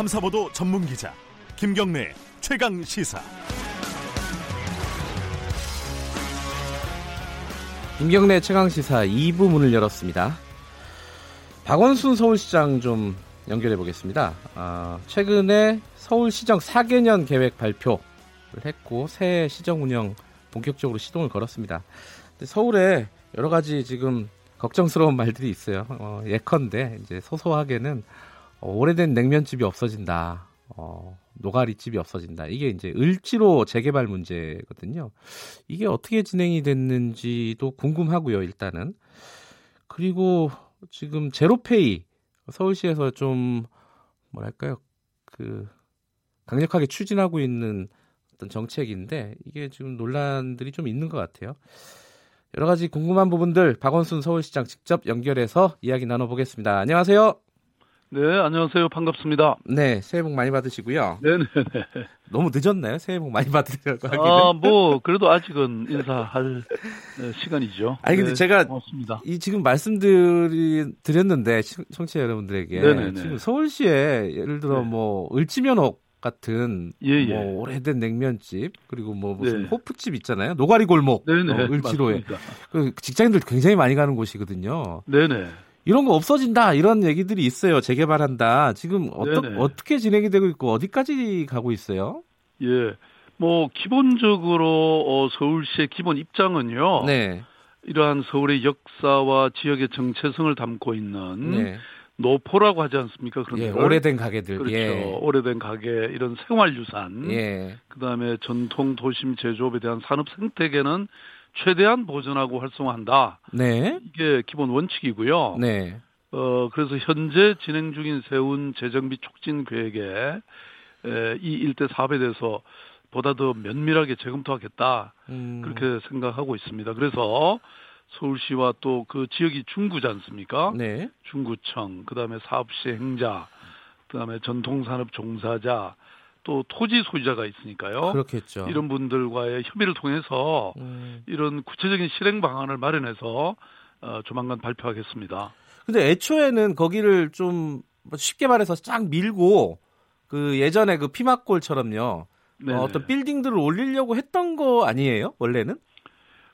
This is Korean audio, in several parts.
탐사보도 전문 기자 김경래 최강 시사. 김경래 최강 시사 2부 문을 열었습니다. 박원순 서울시장 좀 연결해 보겠습니다. 아, 최근에 서울시정 4개년 계획 발표를 했고 새 시정 운영 본격적으로 시동을 걸었습니다. 서울에 여러 가지 지금 걱정스러운 말들이 있어요. 어, 예컨대 이제 소소하게는 어, 오래된 냉면집이 없어진다. 어, 노가리집이 없어진다. 이게 이제 을지로 재개발 문제거든요. 이게 어떻게 진행이 됐는지도 궁금하고요, 일단은. 그리고 지금 제로페이 서울시에서 좀 뭐랄까요? 그 강력하게 추진하고 있는 어떤 정책인데 이게 지금 논란들이 좀 있는 것 같아요. 여러 가지 궁금한 부분들 박원순 서울시장 직접 연결해서 이야기 나눠보겠습니다. 안녕하세요. 네, 안녕하세요. 반갑습니다. 네, 새해 복 많이 받으시고요. 네 네 네. 너무 늦었나요? 새해 복 많이 받으려고 하기는. 아, 뭐, 그래도 아직은 인사할 네, 시간이죠. 아니, 근데 네, 제가 고맙습니다. 이 지금 말씀드리, 드렸는데, 시- 청취자 여러분들에게. 네네네. 지금 서울시에 예를 들어 네. 뭐, 을지면옥 같은 예, 예. 뭐 오래된 냉면집 그리고 뭐 무슨 네. 호프집 있잖아요 노가리 골목 네네. 어, 을지로에. 그 직장인들 굉장히 많이 가는 곳이거든요 네네. 이런 거 없어진다 이런 얘기들이 있어요 재개발한다 지금 어떠. 어떻게 진행이 되고 있고 어디까지 가고 있어요 예. 뭐, 기본적으로, 어, 서울시의 기본 입장은요. 네, 이러한 서울의 역사와 지역의 정체성을 담고 있는 네. 노포라고 하지 않습니까? 그런 예, 걸. 오래된 가게들 그렇죠. 예. 오래된 가게, 이런 생활 유산. 예. 그다음에 전통 도심 제조업에 대한 산업 생태계는 최대한 보존하고 활성화한다. 네. 이게 기본 원칙이고요. 네. 어 그래서 현재 진행 중인 세운 재정비 촉진 계획에 에, 이 일대 사업에 대해서 보다 더 면밀하게 재검토하겠다 음, 그렇게 생각하고 있습니다. 그래서 서울시와 또 그 지역이 중구지 않습니까? 네. 중구청, 그 다음에 사업시 행자, 그 다음에 전통산업 종사자, 또 토지 소유자가 있으니까요. 그렇겠죠. 이런 분들과의 협의를 통해서 음. 이런 구체적인 실행 방안을 마련해서 어, 조만간 발표하겠습니다. 근데 애초에는 거기를 좀뭐 쉽게 말해서 쫙 밀고 그 예전에 그 피막골처럼요. 네. 어, 어떤 빌딩들을 올리려고 했던 거 아니에요? 원래는?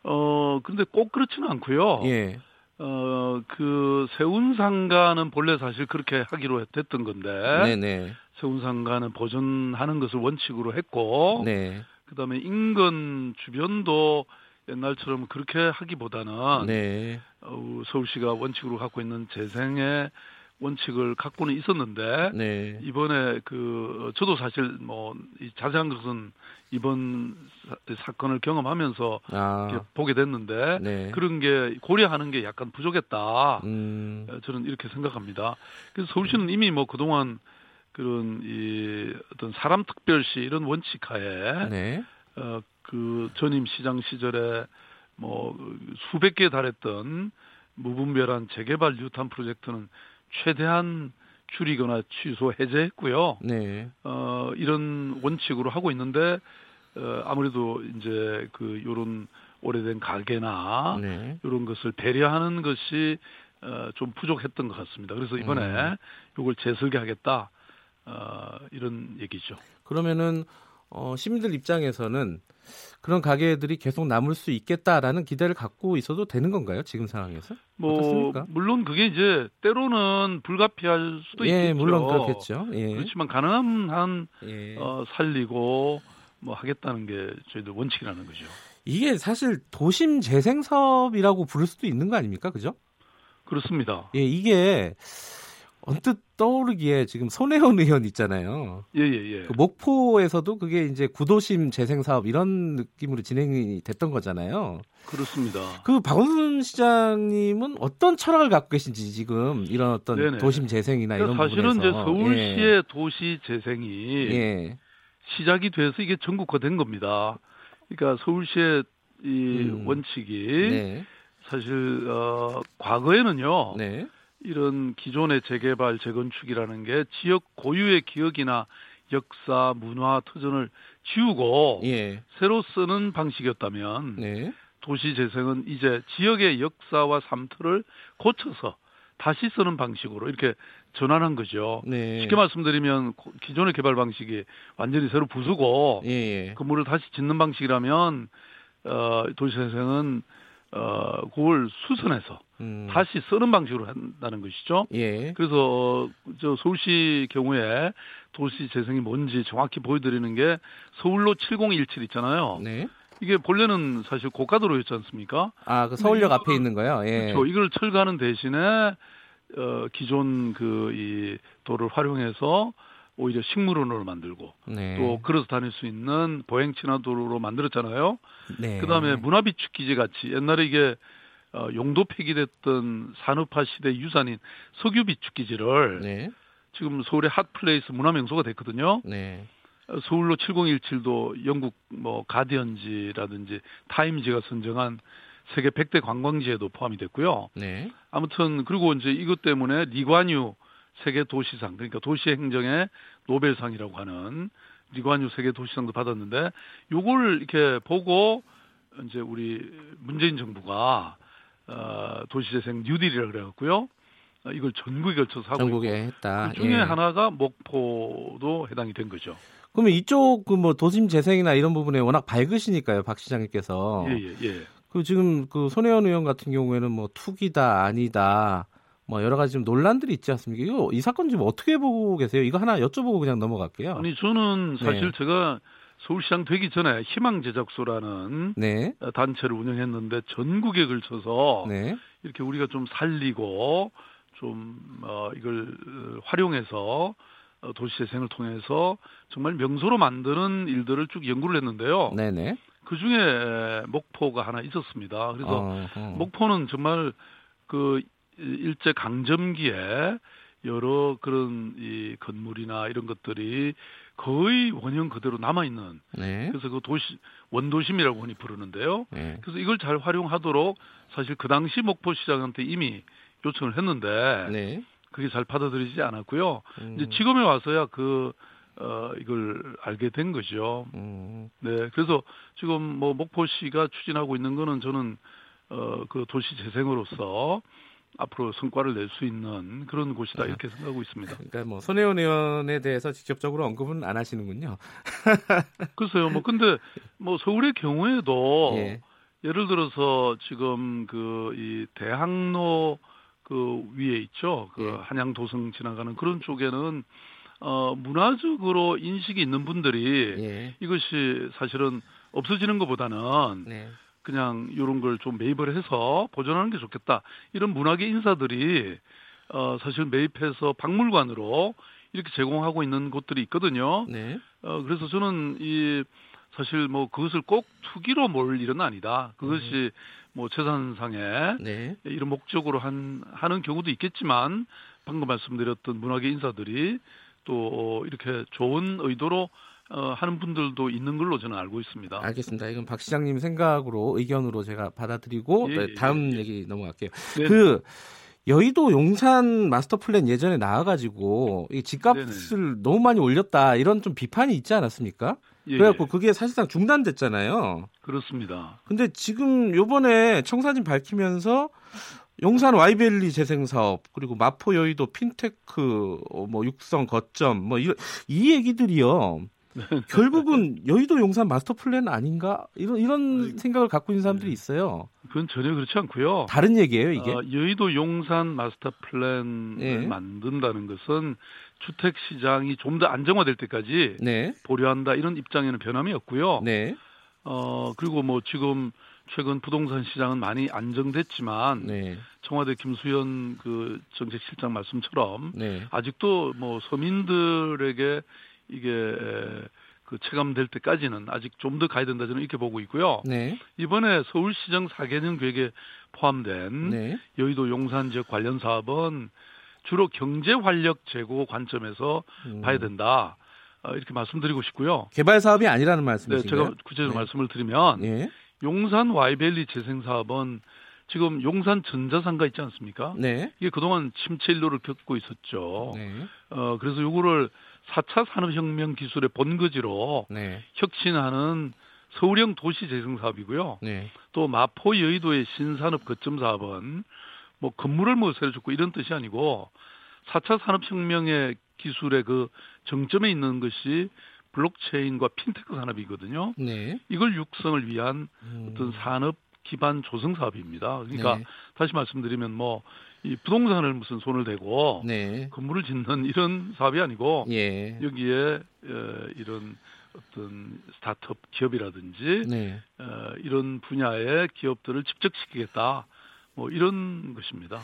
어, 근데 꼭 그렇지는 않고요. 예. 어, 그 세운상가는 본래 사실 그렇게 하기로 됐던 건데 네, 네. 세운상가는 보존하는 것을 원칙으로 했고 네. 그다음에 인근 주변도 옛날처럼 그렇게 하기보다는 네. 어, 서울시가 원칙으로 갖고 있는 재생의 원칙을 갖고는 있었는데 네. 이번에 그 저도 사실 뭐이 자세한 것은 이번 사, 건을 경험하면서 아. 보게 됐는데 네. 그런 게 고려하는 게 약간 부족했다. 음. 어, 저는 이렇게 생각합니다. 그래서 서울시는 이미 뭐 그동안 그런 이 어떤 사람 특별시 이런 원칙하에 네. 어, 그 전임 시장 시절에 뭐 수백 개에 달했던 무분별한 재개발 유탄 프로젝트는 최대한 줄이거나 취소 해제했고요. 네. 어, 이런 원칙으로 하고 있는데 어, 아무래도 이제 그 요런 오래된 가게나 네. 이런 것을 배려하는 것이 어, 좀 부족했던 것 같습니다. 그래서 이번에 음. 이걸 재설계하겠다 어, 이런 얘기죠. 그러면은 어, 시민들 입장에서는 그런 가게들이 계속 남을 수 있겠다라는 기대를 갖고 있어도 되는 건가요? 지금 상황에서? 뭐 어떻습니까? 물론 그게 이제 때로는 불가피할 수도 예, 있겠죠. 물론 그렇겠죠. 예. 그렇지만 가능한 한 예. 어, 살리고 뭐 하겠다는 게 저희들 원칙이라는 거죠. 이게 사실 도심 재생 사업이라고 부를 수도 있는 거 아닙니까? 그죠? 그렇습니다. 예, 이게 언뜻 떠오르기에 지금 손혜원 의원 있잖아요. 예 예 예. 그 목포에서도 그게 이제 구도심 재생 사업 이런 느낌으로 진행이 됐던 거잖아요. 그렇습니다. 그 박원순 시장님은 어떤 철학을 갖고 계신지 지금 이런 어떤 네네. 도심 재생이나 이런 사실은 이제 부분에서 서울시의 도시 재생이 예. 예. 시작이 돼서 이게 전국화된 겁니다. 그러니까 서울시의 이 음. 원칙이 네. 사실 어 과거에는요. 네. 이런 기존의 재개발, 재건축이라는 게 지역 고유의 기억이나 역사, 문화, 터전을 지우고 예. 새로 쓰는 방식이었다면 네. 도시 재생은 이제 지역의 역사와 삶터를 고쳐서 다시 쓰는 방식으로 이렇게 전환한 거죠. 네. 쉽게 말씀드리면 고- 기존의 개발 방식이 완전히 새로 부수고 예, 예. 건물을 다시 짓는 방식이라면 어, 도시재생은 어, 그걸 수선해서 음. 다시 쓰는 방식으로 한다는 것이죠. 예. 그래서 어, 저 서울시 경우에 도시 재생이 뭔지 정확히 보여드리는 게 서울로 7017 있잖아요. 네. 이게 본래는 사실 고가도로였지 않습니까? 아, 그 서울역 앞에 있는 거요? 예. 그렇죠. 이걸 철거하는 대신에 어, 기존 그 이 도를 활용해서 오히려 식물원으로 만들고 네. 또 걸어서 다닐 수 있는 보행 친화 도로로 만들었잖아요. 네. 그다음에 문화비축 기지 같이 옛날에 이게 어, 용도 폐기됐던 산업화 시대 유산인 석유 비축 기지를 네. 지금 서울의 hot place 문화명소가 됐거든요. 네. 어, 서울로 7017도 영국 뭐 가디언지라든지 타임지가 선정한 세계 100대 관광지에도 포함이 됐고요. 네. 아무튼 그리고 이제 이것 때문에 리관유 세계 도시상 그러니까 도시 행정의 노벨상이라고 하는 리관유 세계 도시상도 받았는데 요걸 이렇게 보고 이제 우리 문재인 정부가 어 도시재생 뉴딜이라 그래갖고요. 어, 이걸 전국에 걸쳐서 하고 전국에 있고 했다. 그 중에 예. 하나가 목포도 해당이 된 거죠. 그러면 이쪽 그 뭐 도심 재생이나 이런 부분에 워낙 밝으시니까요, 박 시장님께서. 예, 예, 예. 그 지금 그 손혜원 의원 같은 경우에는 뭐 투기다 아니다 뭐 여러 가지 좀 논란들이 있지 않습니까? 이거 이 사건 지금 어떻게 보고 계세요? 이거 하나 여쭤보고 그냥 넘어갈게요. 아니 저는 사실 네. 제가 서울시장 되기 전에 희망 제작소라는 네, 단체를 운영했는데 전국에 걸쳐서 네, 이렇게 우리가 좀 살리고 좀 어, 이걸 어, 활용해서 어, 도시재생을 통해서 정말 명소로 만드는 일들을 쭉 연구를 했는데요. 네, 네. 그 중에 목포가 하나 있었습니다. 그래서 어, 어. 목포는 정말 그 일제 강점기에 여러 그런 이 건물이나 이런 것들이 거의 원형 그대로 남아 있는 네, 그래서 그 도시 원도심이라고 흔히 부르는데요. 네, 그래서 이걸 잘 활용하도록 사실 그 당시 목포시장한테 이미 요청을 했는데 네. 그게 잘 받아들이지 않았고요. 음, 이제 지금에 와서야 그 어, 이걸 알게 된 거죠. 음, 네, 그래서 지금 뭐 목포시가 추진하고 있는 거는 저는 어, 그 도시 재생으로서 앞으로 성과를 낼 수 있는 그런 곳이다 네. 이렇게 생각하고 있습니다. 그러니까 뭐 손혜원 의원에 대해서 직접적으로 언급은 안 하시는군요. 글쎄요, 뭐 근데 뭐 서울의 경우에도 예, 예를 들어서 지금 그 이 대학로 그 위에 있죠. 그 예. 한양 도성 지나가는 그런 쪽에는 어 문화적으로 인식이 있는 분들이 예, 이것이 사실은 없어지는 것보다는 네, 그냥 이런 걸 좀 매입을 해서 보존하는 게 좋겠다. 이런 문화계 인사들이 어 사실 매입해서 박물관으로 이렇게 제공하고 있는 곳들이 있거든요. 네, 어 그래서 저는 이 사실 뭐 그것을 꼭 투기로 몰 일은 아니다. 그것이 뭐 재산상에 네. 이런 목적으로 한 하는 경우도 있겠지만 방금 말씀드렸던 문화계 인사들이 또 이렇게 좋은 의도로 어, 하는 분들도 있는 걸로 저는 알고 있습니다. 알겠습니다. 이건 박 시장님 생각으로 의견으로 제가 받아들이고 예, 네, 예, 다음 예. 얘기 넘어갈게요. 네. 그 여의도 용산 마스터 플랜 예전에 나와가지고 이 집값을 너무 많이 올렸다 이런 좀 비판이 있지 않았습니까? 예, 그래갖고 예. 그게 사실상 중단됐잖아요. 그렇습니다. 근데 지금 요번에 청사진 밝히면서 용산 와이밸리 재생 사업 그리고 마포 여의도 핀테크 어, 뭐 육성 거점 뭐 이런 이 얘기들이요. 결국은 여의도 용산 마스터 플랜 아닌가 이런 이런 생각을 갖고 있는 사람들이 있어요. 그건 전혀 그렇지 않고요. 다른 얘기예요 이게. 어, 여의도 용산 마스터 플랜을 예. 만든다는 것은 주택 시장이 좀 더 안정화될 때까지 네, 보류한다 이런 입장에는 변함이 없고요. 네, 어 그리고 뭐 지금 최근 부동산 시장은 많이 안정됐지만 네, 청와대 김수현 그 정책실장 말씀처럼 네, 아직도 뭐 서민들에게 이게 에, 그 체감될 때까지는 아직 좀 더 가야 된다 저는 이렇게 보고 있고요. 네, 이번에 서울시정 4개년 계획에 포함된 네, 여의도 용산 지역 관련 사업은 주로 경제 활력 제고 관점에서 음. 봐야 된다. 어, 이렇게 말씀드리고 싶고요. 개발 사업이 아니라는 네, 말씀이신가요? 제가 구체적으로 네. 말씀을 드리면 예, 용산 와이밸리 재생 사업은 지금 용산 전자상가 있지 않습니까? 네, 이게 그동안 침체 일로를 겪고 있었죠. 네, 어, 그래서 요거를 4차 산업혁명 기술의 본거지로 네, 혁신하는 서울형 도시 재생 사업이고요. 네, 또 마포 여의도의 신산업 거점 사업은 뭐 건물을 뭐 새로 짓고 이런 뜻이 아니고 4차 산업혁명의 기술의 그 정점에 있는 것이 블록체인과 핀테크 산업이거든요. 네. 이걸 육성을 위한 음. 어떤 산업 기반 조성 사업입니다. 그러니까 네. 다시 말씀드리면 뭐 이 부동산을 무슨 손을 대고 네. 건물을 짓는 이런 사업이 아니고 예. 여기에 어, 이런 어떤 스타트업 기업이라든지 네. 어, 이런 분야의 기업들을 집적시키겠다. 뭐 이런 것입니다.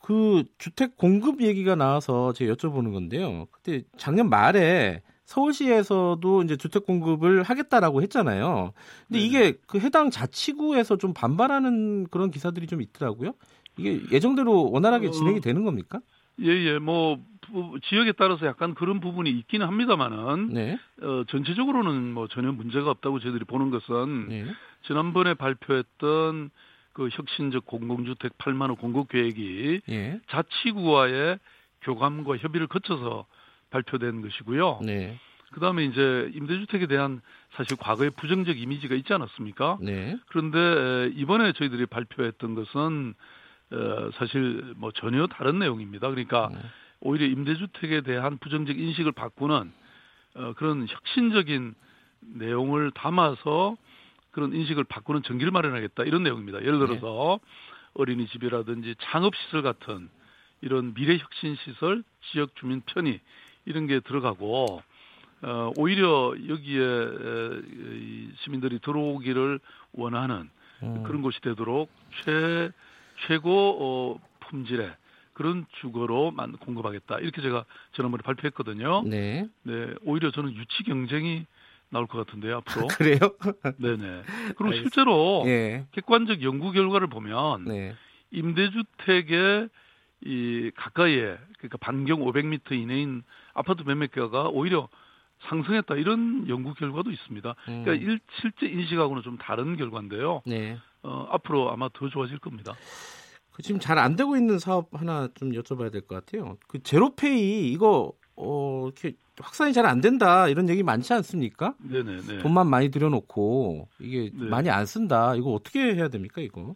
그 주택 공급 얘기가 나와서 제가 여쭤보는 건데요. 그때 작년 말에 서울시에서도 이제 주택 공급을 하겠다라고 했잖아요. 근데 네네. 이게 그 해당 자치구에서 좀 반발하는 그런 기사들이 좀 있더라고요. 이게 예정대로 원활하게 어, 진행이 되는 겁니까? 예 예 뭐 부- 지역에 따라서 약간 그런 부분이 있기는 합니다만은 네. 어, 전체적으로는 뭐 전혀 문제가 없다고 저희들이 보는 것은 네. 지난번에 발표했던 그 혁신적 공공주택 8만 호 공급 계획이 예. 자치구와의 교감과 협의를 거쳐서 발표된 것이고요. 네. 그다음에 이제 임대주택에 대한 사실 과거의 부정적 이미지가 있지 않았습니까? 네. 그런데 에, 이번에 저희들이 발표했던 것은 어, 사실 뭐 전혀 다른 내용입니다. 그러니까 네. 오히려 임대주택에 대한 부정적 인식을 바꾸는 어, 그런 혁신적인 내용을 담아서 그런 인식을 바꾸는 전기를 마련하겠다 이런 내용입니다. 예를 들어서 어린이집이라든지 창업시설 같은 이런 미래 혁신 시설, 지역 주민 편의 이런 게 들어가고 어, 오히려 여기에 시민들이 들어오기를 원하는 음. 그런 곳이 되도록 최 최고 어, 품질의 그런 주거로 만 공급하겠다 이렇게 제가 지난번에 발표했거든요. 네. 네, 오히려 저는 유치 경쟁이 나올 것 같은데요 앞으로. 그래요? 네네. 그리고 알겠- 실제로 예. 객관적 연구 결과를 보면 네. 임대주택의 이 가까이에 그러니까 반경 500m 이내인 아파트 매매가가 오히려 상승했다 이런 연구 결과도 있습니다. 음. 그러니까 일, 실제 인식하고는 좀 다른 결과인데요. 네. 어, 앞으로 아마 더 좋아질 겁니다. 그 지금 잘 안 되고 있는 사업 하나 좀 여쭤봐야 될 것 같아요. 그 제로페이 이거 어 이렇게 확산이 잘 안 된다 이런 얘기 많지 않습니까? 네네네. 돈만 많이 들여놓고 이게 네. 많이 안 쓴다. 이거 어떻게 해야 됩니까 이거?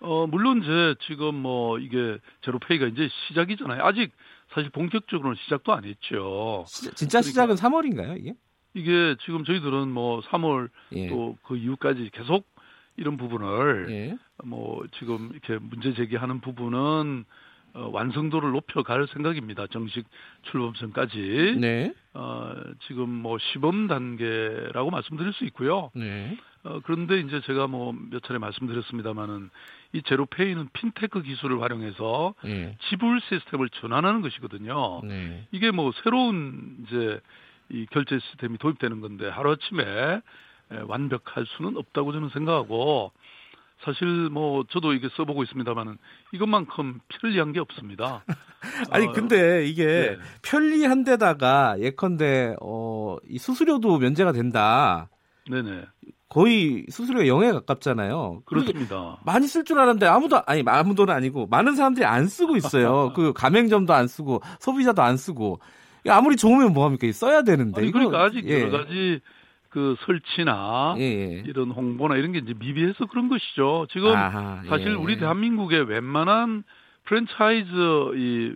어, 물론 이제 지금 뭐 이게 제로페이가 이제 시작이잖아요. 아직 사실 본격적으로는 시작도 안 했죠. 시- 진짜 시작은 3월인가요 이게? 이게 지금 저희들은 뭐 3월 예. 또그 이후까지 계속 이런 부분을 예. 뭐 지금 이렇게 문제 제기하는 부분은 어, 완성도를 높여갈 생각입니다. 정식 출범 전까지. 네. 어, 지금 뭐 시범 단계라고 말씀드릴 수 있고요. 네. 어, 그런데 이제 제가 뭐 몇 차례 말씀드렸습니다만은 이 제로페이는 핀테크 기술을 활용해서 예. 지불 시스템을 전환하는 것이거든요. 네. 이게 뭐 새로운 이제 이 결제 시스템이 도입되는 건데 하루아침에 에, 완벽할 수는 없다고 저는 생각하고 사실 뭐 저도 이게 써보고 있습니다만은 이것만큼 편리한 게 없습니다. 아니 어, 근데 이게 네. 편리한 데다가 예컨대 어 이 수수료도 면제가 된다. 네네 거의 수수료가 0에 가깝잖아요. 그렇습니다. 많이 쓸 줄 알았는데 아무도 아니 아무도는 아니고 많은 사람들이 안 쓰고 있어요. 그 가맹점도 안 쓰고 소비자도 안 쓰고 아무리 좋으면 뭐 합니까? 써야 되는데 아니, 이거 그러니까 아직 예. 여러 가지 그 설치나 예, 예. 이런 홍보나 이런 게 이제 미비해서 그런 것이죠. 지금 아하, 사실 예. 우리 대한민국의 웬만한 프랜차이즈 이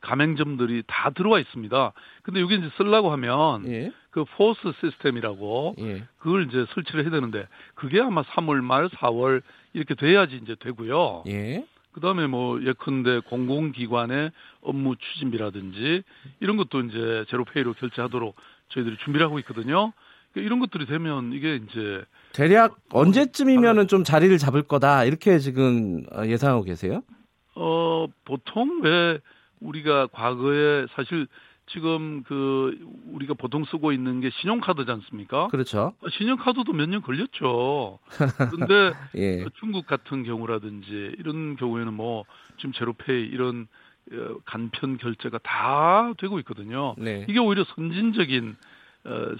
가맹점들이 다 들어와 있습니다. 근데 여기 이제 쓰려고 하면 예. 그 포스 시스템이라고 예. 그걸 이제 설치를 해야 되는데 그게 아마 3월 말 4월 이렇게 돼야지 이제 되고요. 예. 그다음에 뭐 예컨대 공공기관의 업무 추진비라든지 이런 것도 이제 제로페이로 결제하도록 저희들이 준비를 하고 있거든요. 그러니까 이런 것들이 되면 이게 이제 대략 언제쯤이면은 좀 자리를 잡을 거다 이렇게 지금 어, 예상하고 계세요? 어 보통 왜 우리가 과거에 사실 지금 그 우리가 보통 쓰고 있는 게 신용카드지 않습니까? 그렇죠. 신용카드도 몇 년 걸렸죠. 그런데 예. 중국 같은 경우라든지 이런 경우에는 뭐 지금 제로페이 이런 어, 간편 결제가 다 되고 있거든요. 네. 이게 오히려 선진적인 어,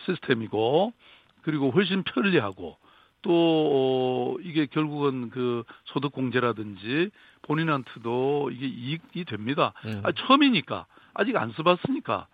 시스템이고 그리고 훨씬 편리하고 또 어, 이게 결국은 그 소득 공제라든지 본인한테도 이게 이익이 됩니다. 음. 아, 처음이니까 아직 안 써봤으니까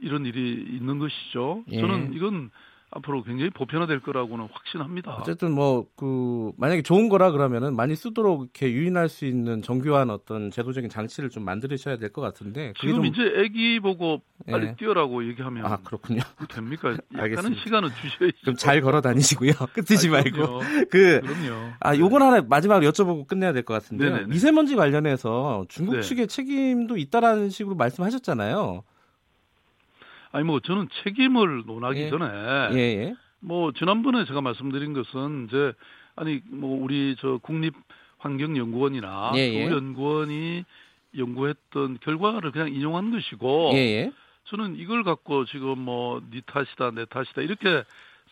이런 일이 있는 것이죠. 예. 저는 이건 앞으로 굉장히 보편화될 거라고는 확신합니다. 어쨌든 뭐 그 만약에 좋은 거라 그러면은 많이 쓰도록 이렇게 유인할 수 있는 정교한 어떤 제도적인 장치를 좀 만들으셔야 될 것 같은데 지금 좀... 이제 아기 보고 빨리 예. 뛰어라고 얘기하면 아 그렇군요. 됩니까? 약간은 시간은 주셔야죠. 좀잘 걸어 다니시고요. 아, 말고 그 그럼요. 아 요건 하나 마지막으로 여쭤보고 끝내야 될 것 같은데요. 미세먼지 관련해서 중국 네. 측의 책임도 있다라는 식으로 말씀하셨잖아요. 아니 뭐 저는 책임을 논하기 예. 전에 예, 예. 뭐 지난번에 제가 말씀드린 것은 이제 아니 뭐 우리 저 국립 환경연구원이나 예, 예. 연구원이 연구했던 결과를 그냥 인용한 것이고 예, 예. 저는 이걸 갖고 지금 뭐 니 탓이다 내 탓이다 이렇게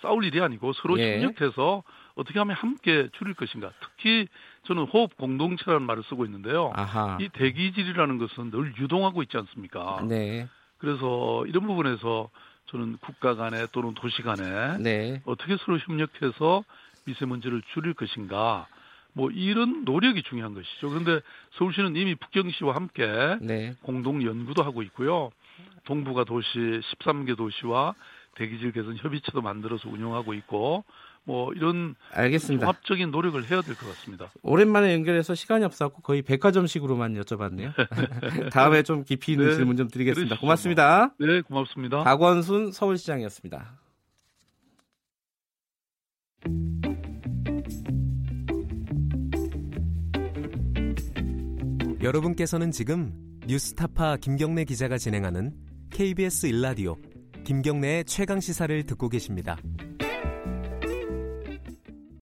싸울 일이 아니고 서로 예. 협력해서 어떻게 하면 함께 줄일 것인가. 특히 저는 호흡 공동체라는 말을 쓰고 있는데요. 아하. 이 대기질이라는 것은 늘 유동하고 있지 않습니까? 네. 그래서 이런 부분에서 저는 국가 간에 또는 도시 간에 네. 어떻게 서로 협력해서 미세먼지를 줄일 것인가 뭐 이런 노력이 중요한 것이죠. 그런데 서울시는 이미 북경시와 함께 네. 공동 연구도 하고 있고요. 동부가 도시 13개 도시와 대기질 개선 협의체도 만들어서 운영하고 있고 뭐 이런 알겠습니다. 종합적인 노력을 해야 될 것 같습니다. 오랜만에 연결해서 시간이 없었고 거의 백화점식으로만 여쭤봤네요. 다음에 좀 깊이 있는 네, 질문 좀 드리겠습니다. 그러시죠. 고맙습니다. 네, 고맙습니다. 박원순 서울시장이었습니다. 여러분께서는 지금 뉴스타파 김경래 기자가 진행하는 KBS 일라디오 김경래의 최강 시사를 듣고 계십니다.